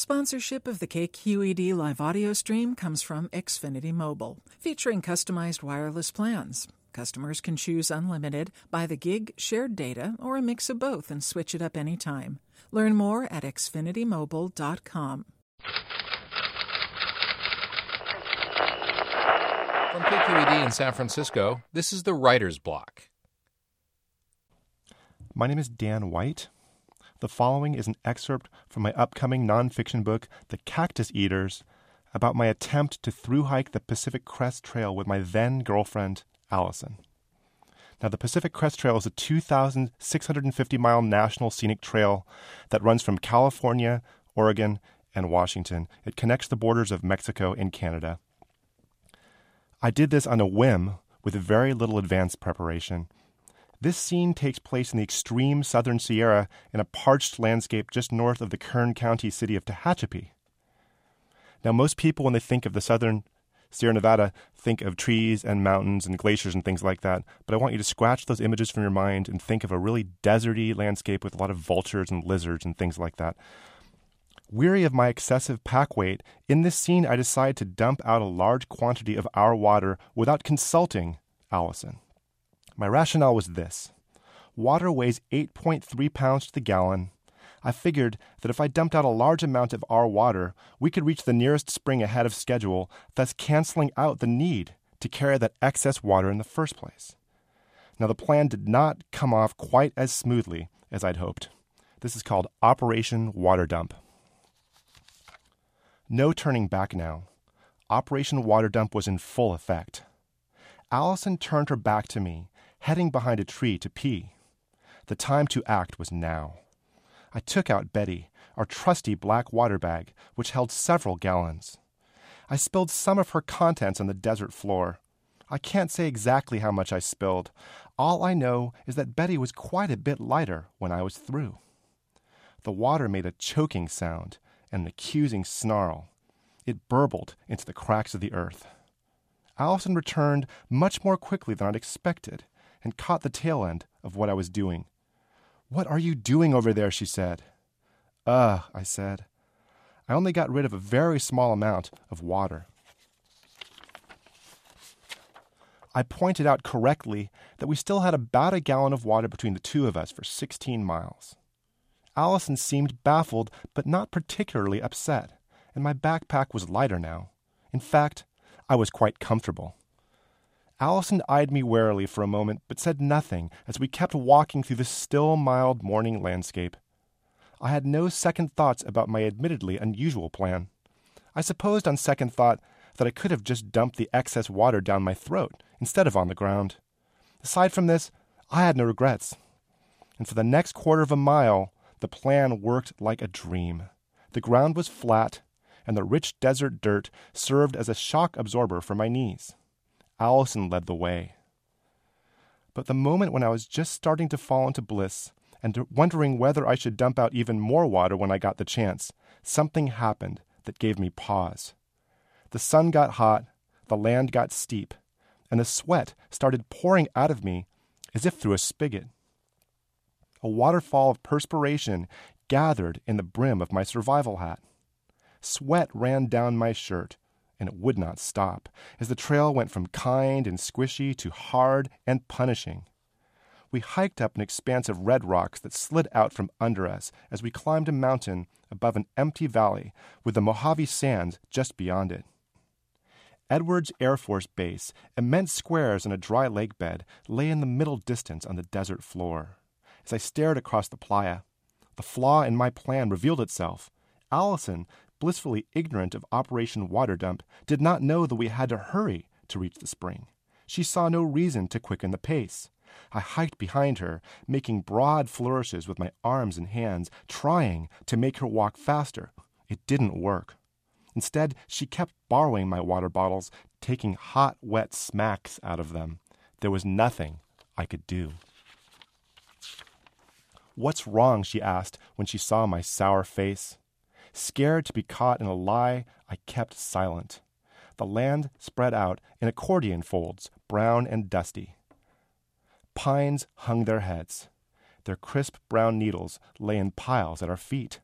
Sponsorship of the KQED live audio stream comes from Xfinity Mobile, featuring customized wireless plans. Customers can choose unlimited, by the gig, shared data, or a mix of both and switch it up anytime. Learn more at xfinitymobile.com. From KQED in San Francisco, this is the Writer's Block. My name is Dan White. The following is an excerpt from my upcoming nonfiction book, The Cactus Eaters, about my attempt to through hike the Pacific Crest Trail with my then girlfriend, Allison. Now, the Pacific Crest Trail is a 2,650 mile national scenic trail that runs from California, Oregon, and Washington. It connects the borders of Mexico and Canada. I did this on a whim with very little advanced preparation. This scene takes place in the extreme southern Sierra in a parched landscape just north of the Kern County city of Tehachapi. Now, most people, when they think of the southern Sierra Nevada, think of trees and mountains and glaciers and things like that. But I want you to scratch those images from your mind and think of a really deserty landscape with a lot of vultures and lizards and things like that. Weary of my excessive pack weight, in this scene I decide to dump out a large quantity of our water without consulting Allison. My rationale was this water weighs 8.3 pounds to the gallon. I figured that if I dumped out a large amount of our water, we could reach the nearest spring ahead of schedule, thus canceling out the need to carry that excess water in the first place. Now, the plan did not come off quite as smoothly as I'd hoped. This is called Operation Water Dump. No turning back now. Operation Water Dump was in full effect. Allison turned her back to me heading behind a tree to pee. The time to act was now. I took out Betty, our trusty black water bag, which held several gallons. I spilled some of her contents on the desert floor. I can't say exactly how much I spilled. All I know is that Betty was quite a bit lighter when I was through. The water made a choking sound and an accusing snarl. It burbled into the cracks of the earth. Allison returned much more quickly than I'd expected and caught the tail end of what I was doing. What are you doing over there? she said. Ugh, I said. I only got rid of a very small amount of water. I pointed out correctly that we still had about a gallon of water between the two of us for 16 miles. Allison seemed baffled, but not particularly upset, and my backpack was lighter now. In fact, I was quite comfortable. Allison eyed me warily for a moment, but said nothing as we kept walking through the still, mild morning landscape. I had no second thoughts about my admittedly unusual plan. I supposed on second thought that I could have just dumped the excess water down my throat instead of on the ground. Aside from this, I had no regrets. And for the next quarter of a mile, the plan worked like a dream. The ground was flat, and the rich desert dirt served as a shock absorber for my knees. Allison led the way. But the moment when I was just starting to fall into bliss and wondering whether I should dump out even more water when I got the chance, something happened that gave me pause. The sun got hot, the land got steep, and the sweat started pouring out of me as if through a spigot. A waterfall of perspiration gathered in the brim of my survival hat. Sweat ran down my shirt, and it would not stop, as the trail went from kind and squishy to hard and punishing. We hiked up an expanse of red rocks that slid out from under us as we climbed a mountain above an empty valley with the Mojave Sands just beyond it. Edwards Air Force Base, immense squares on a dry lake bed, lay in the middle distance on the desert floor. As I stared across the playa, the flaw in my plan revealed itself. Allison blissfully ignorant of Operation Water Dump, did not know that we had to hurry to reach the spring. She saw no reason to quicken the pace. I hiked behind her, making broad flourishes with my arms and hands, trying to make her walk faster. It didn't work. Instead, she kept borrowing my water bottles, taking hot, wet smacks out of them. There was nothing I could do. What's wrong? she asked when she saw my sour face. Scared to be caught in a lie, I kept silent. The land spread out in accordion folds, brown and dusty. Pines hung their heads. Their crisp brown needles lay in piles at our feet.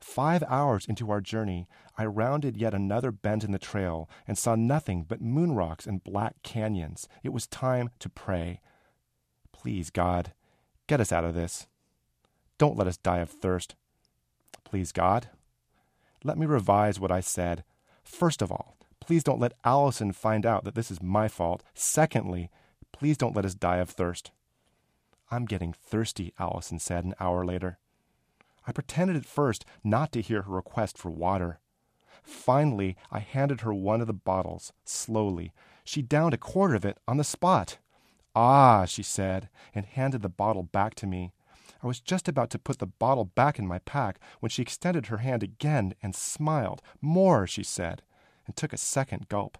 Five hours into our journey, I rounded yet another bend in the trail and saw nothing but moon rocks and black canyons. It was time to pray. Please, God, get us out of this. Don't let us die of thirst. Please, God. Let me revise what I said. First of all, please don't let Allison find out that this is my fault. Secondly, please don't let us die of thirst. I'm getting thirsty, Allison said an hour later. I pretended at first not to hear her request for water. Finally, I handed her one of the bottles, slowly. She downed a quarter of it on the spot. Ah, she said, and handed the bottle back to me. I was just about to put the bottle back in my pack when she extended her hand again and smiled. More, she said, and took a second gulp.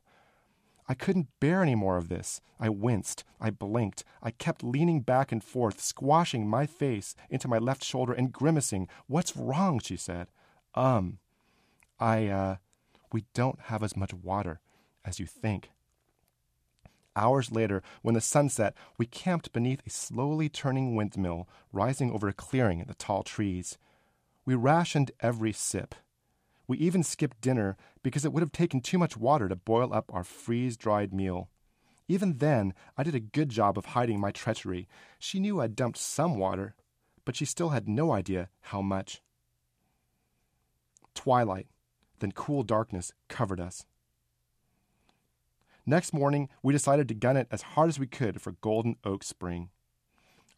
I couldn't bear any more of this. I winced. I blinked. I kept leaning back and forth, squashing my face into my left shoulder and grimacing. What's wrong? she said. Um, I, uh, we don't have as much water as you think. Hours later, when the sun set, we camped beneath a slowly turning windmill rising over a clearing in the tall trees. We rationed every sip. We even skipped dinner because it would have taken too much water to boil up our freeze dried meal. Even then, I did a good job of hiding my treachery. She knew I'd dumped some water, but she still had no idea how much. Twilight, then cool darkness covered us. Next morning, we decided to gun it as hard as we could for Golden Oak Spring.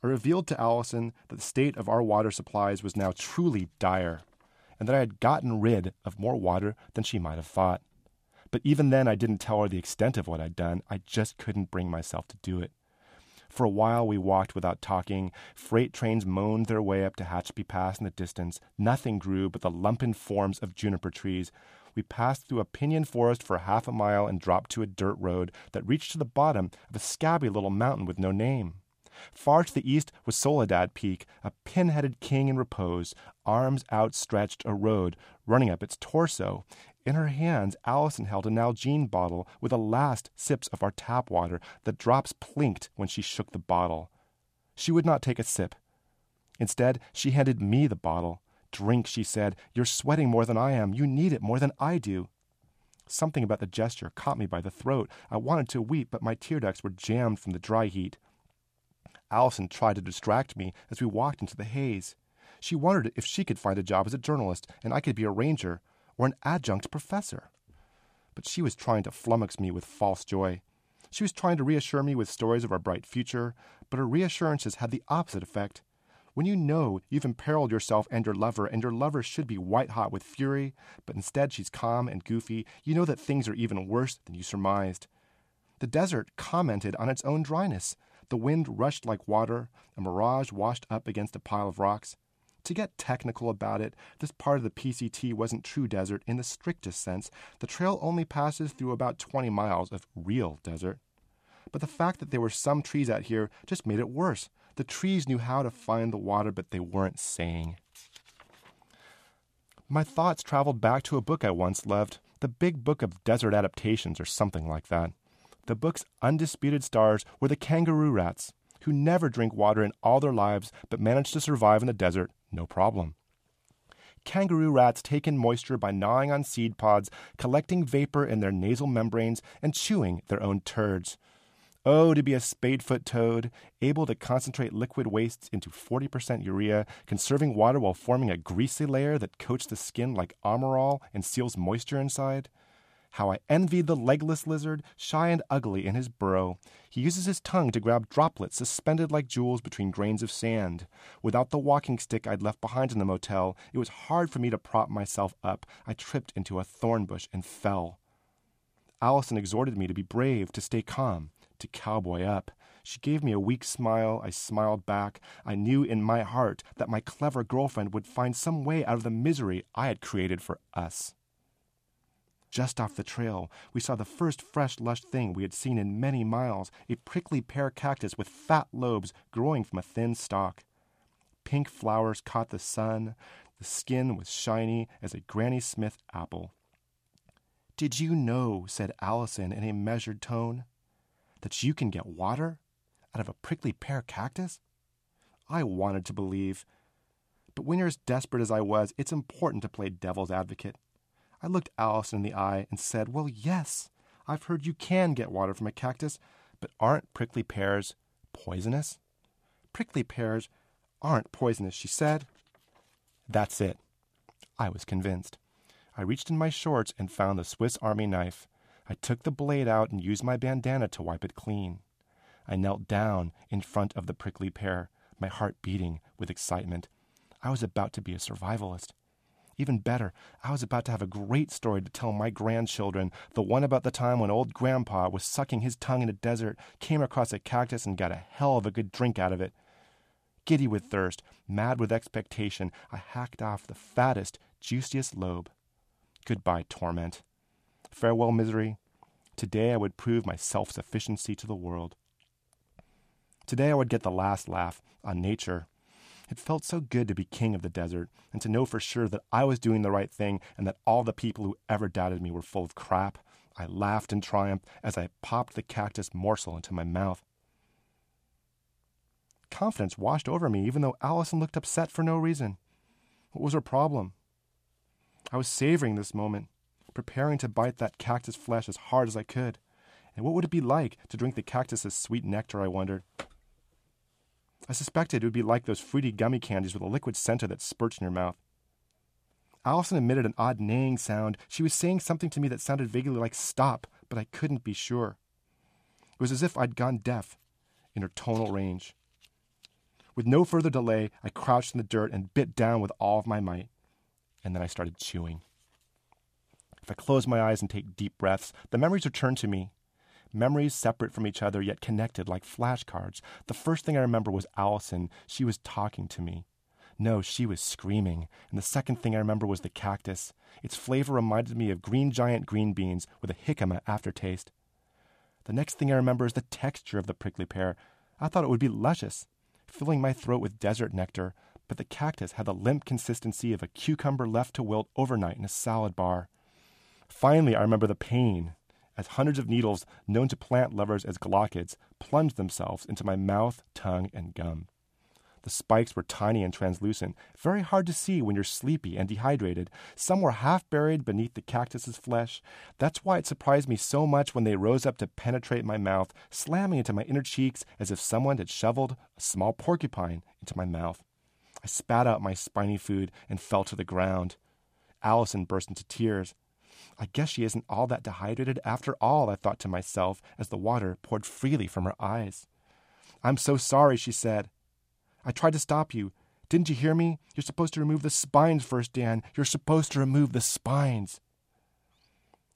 I revealed to Allison that the state of our water supplies was now truly dire and that I had gotten rid of more water than she might have thought. But even then, I didn't tell her the extent of what I'd done. I just couldn't bring myself to do it. For a while, we walked without talking. Freight trains moaned their way up to Tehachapi Pass in the distance. Nothing grew but the lumpen forms of juniper trees. We passed through a pinyon forest for half a mile and dropped to a dirt road that reached to the bottom of a scabby little mountain with no name. Far to the east was Soledad Peak, a pin headed king in repose, arms outstretched, a road running up its torso. In her hands, Allison held a Nalgene bottle with the last sips of our tap water. The drops plinked when she shook the bottle. She would not take a sip. Instead, she handed me the bottle. Drink, she said. You're sweating more than I am. You need it more than I do. Something about the gesture caught me by the throat. I wanted to weep, but my tear ducts were jammed from the dry heat. Allison tried to distract me as we walked into the haze. She wondered if she could find a job as a journalist and I could be a ranger or an adjunct professor. But she was trying to flummox me with false joy. She was trying to reassure me with stories of our bright future, but her reassurances had the opposite effect. When you know you've imperiled yourself and your lover, and your lover should be white hot with fury, but instead she's calm and goofy, you know that things are even worse than you surmised. The desert commented on its own dryness. The wind rushed like water, a mirage washed up against a pile of rocks. To get technical about it, this part of the PCT wasn't true desert in the strictest sense. The trail only passes through about 20 miles of real desert. But the fact that there were some trees out here just made it worse. The trees knew how to find the water, but they weren't saying. My thoughts traveled back to a book I once loved, the Big Book of Desert Adaptations, or something like that. The book's undisputed stars were the kangaroo rats, who never drink water in all their lives but manage to survive in the desert no problem. Kangaroo rats take in moisture by gnawing on seed pods, collecting vapor in their nasal membranes, and chewing their own turds. Oh, to be a spadefoot toad, able to concentrate liquid wastes into 40% urea, conserving water while forming a greasy layer that coats the skin like armor all and seals moisture inside. How I envied the legless lizard, shy and ugly in his burrow. He uses his tongue to grab droplets suspended like jewels between grains of sand. Without the walking stick I'd left behind in the motel, it was hard for me to prop myself up. I tripped into a thorn bush and fell. Allison exhorted me to be brave, to stay calm, to cowboy up. She gave me a weak smile. I smiled back. I knew in my heart that my clever girlfriend would find some way out of the misery I had created for us. Just off the trail, we saw the first fresh, lush thing we had seen in many miles a prickly pear cactus with fat lobes growing from a thin stalk. Pink flowers caught the sun. The skin was shiny as a Granny Smith apple. Did you know, said Allison in a measured tone, that you can get water out of a prickly pear cactus? I wanted to believe, but when you're as desperate as I was, it's important to play devil's advocate. I looked Allison in the eye and said, Well, yes, I've heard you can get water from a cactus, but aren't prickly pears poisonous? Prickly pears aren't poisonous, she said. That's it. I was convinced. I reached in my shorts and found the Swiss Army knife. I took the blade out and used my bandana to wipe it clean. I knelt down in front of the prickly pear, my heart beating with excitement. I was about to be a survivalist. Even better, I was about to have a great story to tell my grandchildren, the one about the time when old grandpa was sucking his tongue in a desert, came across a cactus, and got a hell of a good drink out of it. Giddy with thirst, mad with expectation, I hacked off the fattest, juiciest lobe. Goodbye, torment. Farewell, misery. Today I would prove my self sufficiency to the world. Today I would get the last laugh on nature it felt so good to be king of the desert and to know for sure that I was doing the right thing and that all the people who ever doubted me were full of crap. I laughed in triumph as I popped the cactus morsel into my mouth. Confidence washed over me, even though Allison looked upset for no reason. What was her problem? I was savoring this moment, preparing to bite that cactus flesh as hard as I could. And what would it be like to drink the cactus's sweet nectar, I wondered? I suspected it would be like those fruity gummy candies with a liquid center that spurts in your mouth. Allison emitted an odd neighing sound. She was saying something to me that sounded vaguely like stop, but I couldn't be sure. It was as if I'd gone deaf in her tonal range. With no further delay, I crouched in the dirt and bit down with all of my might. And then I started chewing. If I close my eyes and take deep breaths, the memories return to me memories separate from each other yet connected like flashcards. The first thing I remember was Allison. She was talking to me. No, she was screaming. And the second thing I remember was the cactus. Its flavor reminded me of green giant green beans with a jicama aftertaste. The next thing I remember is the texture of the prickly pear. I thought it would be luscious, filling my throat with desert nectar, but the cactus had the limp consistency of a cucumber left to wilt overnight in a salad bar. Finally, I remember the pain, as hundreds of needles known to plant lovers as glochids plunged themselves into my mouth, tongue, and gum. The spikes were tiny and translucent, very hard to see when you're sleepy and dehydrated. Some were half buried beneath the cactus's flesh. That's why it surprised me so much when they rose up to penetrate my mouth, slamming into my inner cheeks as if someone had shoveled a small porcupine into my mouth. I spat out my spiny food and fell to the ground. Allison burst into tears. I guess she isn't all that dehydrated after all, I thought to myself as the water poured freely from her eyes. I'm so sorry, she said. I tried to stop you. Didn't you hear me? You're supposed to remove the spines first, Dan. You're supposed to remove the spines.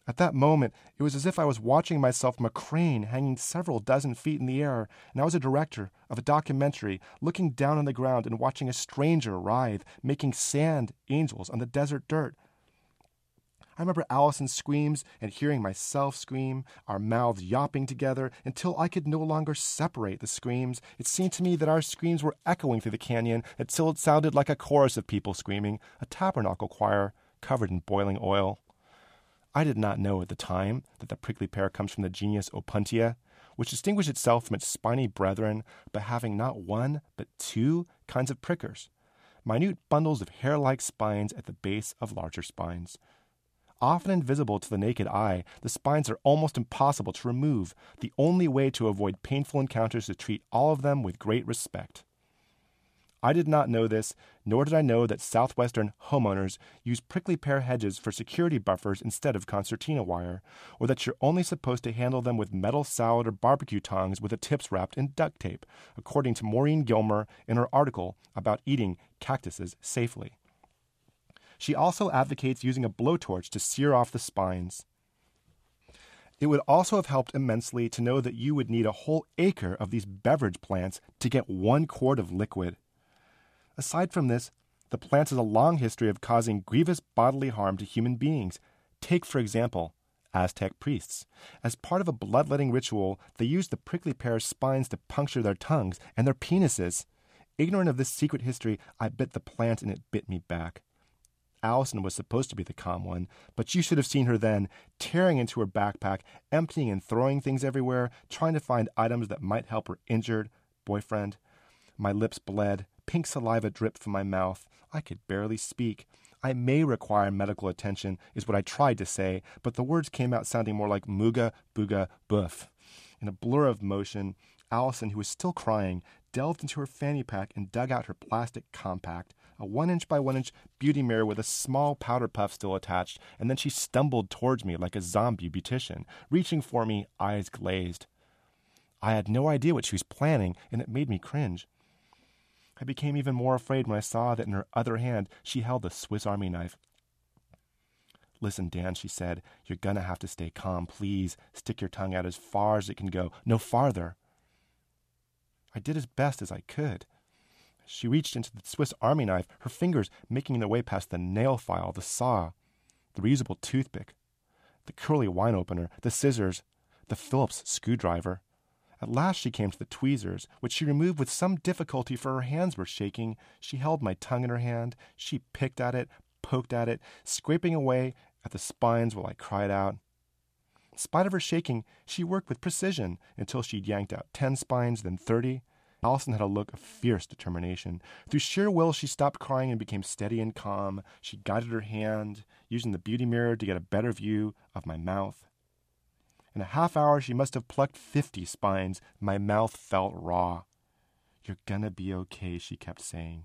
At that moment, it was as if I was watching myself from a crane hanging several dozen feet in the air, and I was a director of a documentary looking down on the ground and watching a stranger writhe, making sand angels on the desert dirt. I remember Allison's screams and hearing myself scream, our mouths yapping together until I could no longer separate the screams. It seemed to me that our screams were echoing through the canyon until it sounded like a chorus of people screaming, a tabernacle choir covered in boiling oil. I did not know at the time that the prickly pear comes from the genus Opuntia, which distinguished itself from its spiny brethren by having not one but two kinds of prickers, minute bundles of hair like spines at the base of larger spines. Often invisible to the naked eye, the spines are almost impossible to remove. The only way to avoid painful encounters is to treat all of them with great respect. I did not know this, nor did I know that southwestern homeowners use prickly pear hedges for security buffers instead of concertina wire, or that you're only supposed to handle them with metal salad or barbecue tongs with the tips wrapped in duct tape, according to Maureen Gilmer in her article about eating cactuses safely. She also advocates using a blowtorch to sear off the spines. It would also have helped immensely to know that you would need a whole acre of these beverage plants to get one quart of liquid. Aside from this, the plant has a long history of causing grievous bodily harm to human beings. Take, for example, Aztec priests. As part of a bloodletting ritual, they used the prickly pear's spines to puncture their tongues and their penises. Ignorant of this secret history, I bit the plant and it bit me back. Allison was supposed to be the calm one, but you should have seen her then, tearing into her backpack, emptying and throwing things everywhere, trying to find items that might help her injured boyfriend. My lips bled, Pink saliva dripped from my mouth. I could barely speak. I may require medical attention, is what I tried to say, but the words came out sounding more like mooga, booga, boof. In a blur of motion, Allison, who was still crying, delved into her fanny pack and dug out her plastic compact, a one inch by one inch beauty mirror with a small powder puff still attached, and then she stumbled towards me like a zombie beautician, reaching for me, eyes glazed. I had no idea what she was planning, and it made me cringe. I became even more afraid when I saw that in her other hand she held a Swiss Army knife. Listen, Dan, she said, you're gonna have to stay calm. Please stick your tongue out as far as it can go, no farther. I did as best as I could. She reached into the Swiss Army knife, her fingers making their way past the nail file, the saw, the reusable toothpick, the curly wine opener, the scissors, the Phillips screwdriver. At last she came to the tweezers, which she removed with some difficulty, for her hands were shaking. She held my tongue in her hand. She picked at it, poked at it, scraping away at the spines while I cried out. In spite of her shaking, she worked with precision until she'd yanked out ten spines, then thirty. Allison had a look of fierce determination. Through sheer will, she stopped crying and became steady and calm. She guided her hand, using the beauty mirror to get a better view of my mouth. In a half hour, she must have plucked fifty spines. My mouth felt raw. You're gonna be okay, she kept saying.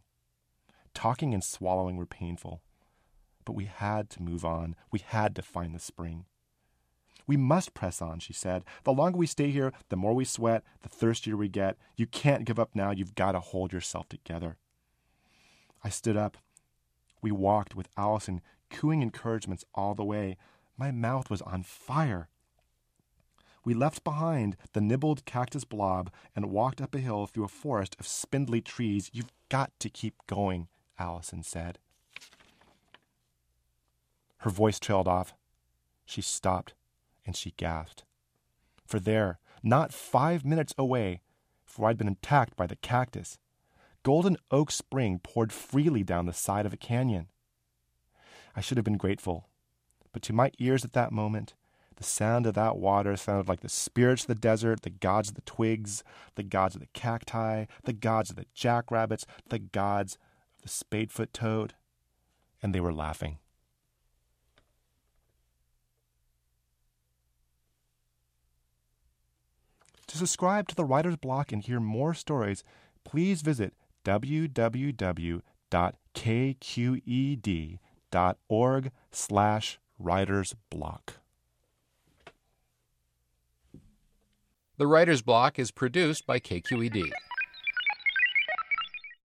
Talking and swallowing were painful. But we had to move on. We had to find the spring. We must press on, she said. The longer we stay here, the more we sweat, the thirstier we get. You can't give up now. You've got to hold yourself together. I stood up. We walked with Allison, cooing encouragements all the way. My mouth was on fire. We left behind the nibbled cactus blob and walked up a hill through a forest of spindly trees. You've got to keep going, Allison said. Her voice trailed off. She stopped and she gasped. For there, not five minutes away, for I'd been attacked by the cactus, Golden Oak Spring poured freely down the side of a canyon. I should have been grateful, but to my ears at that moment, the sound of that water sounded like the spirits of the desert, the gods of the twigs, the gods of the cacti, the gods of the jackrabbits, the gods of the spadefoot toad. And they were laughing. To subscribe to the Writer's Block and hear more stories, please visit www.kqed.org slash writersblock. The Writer's Block is produced by KQED.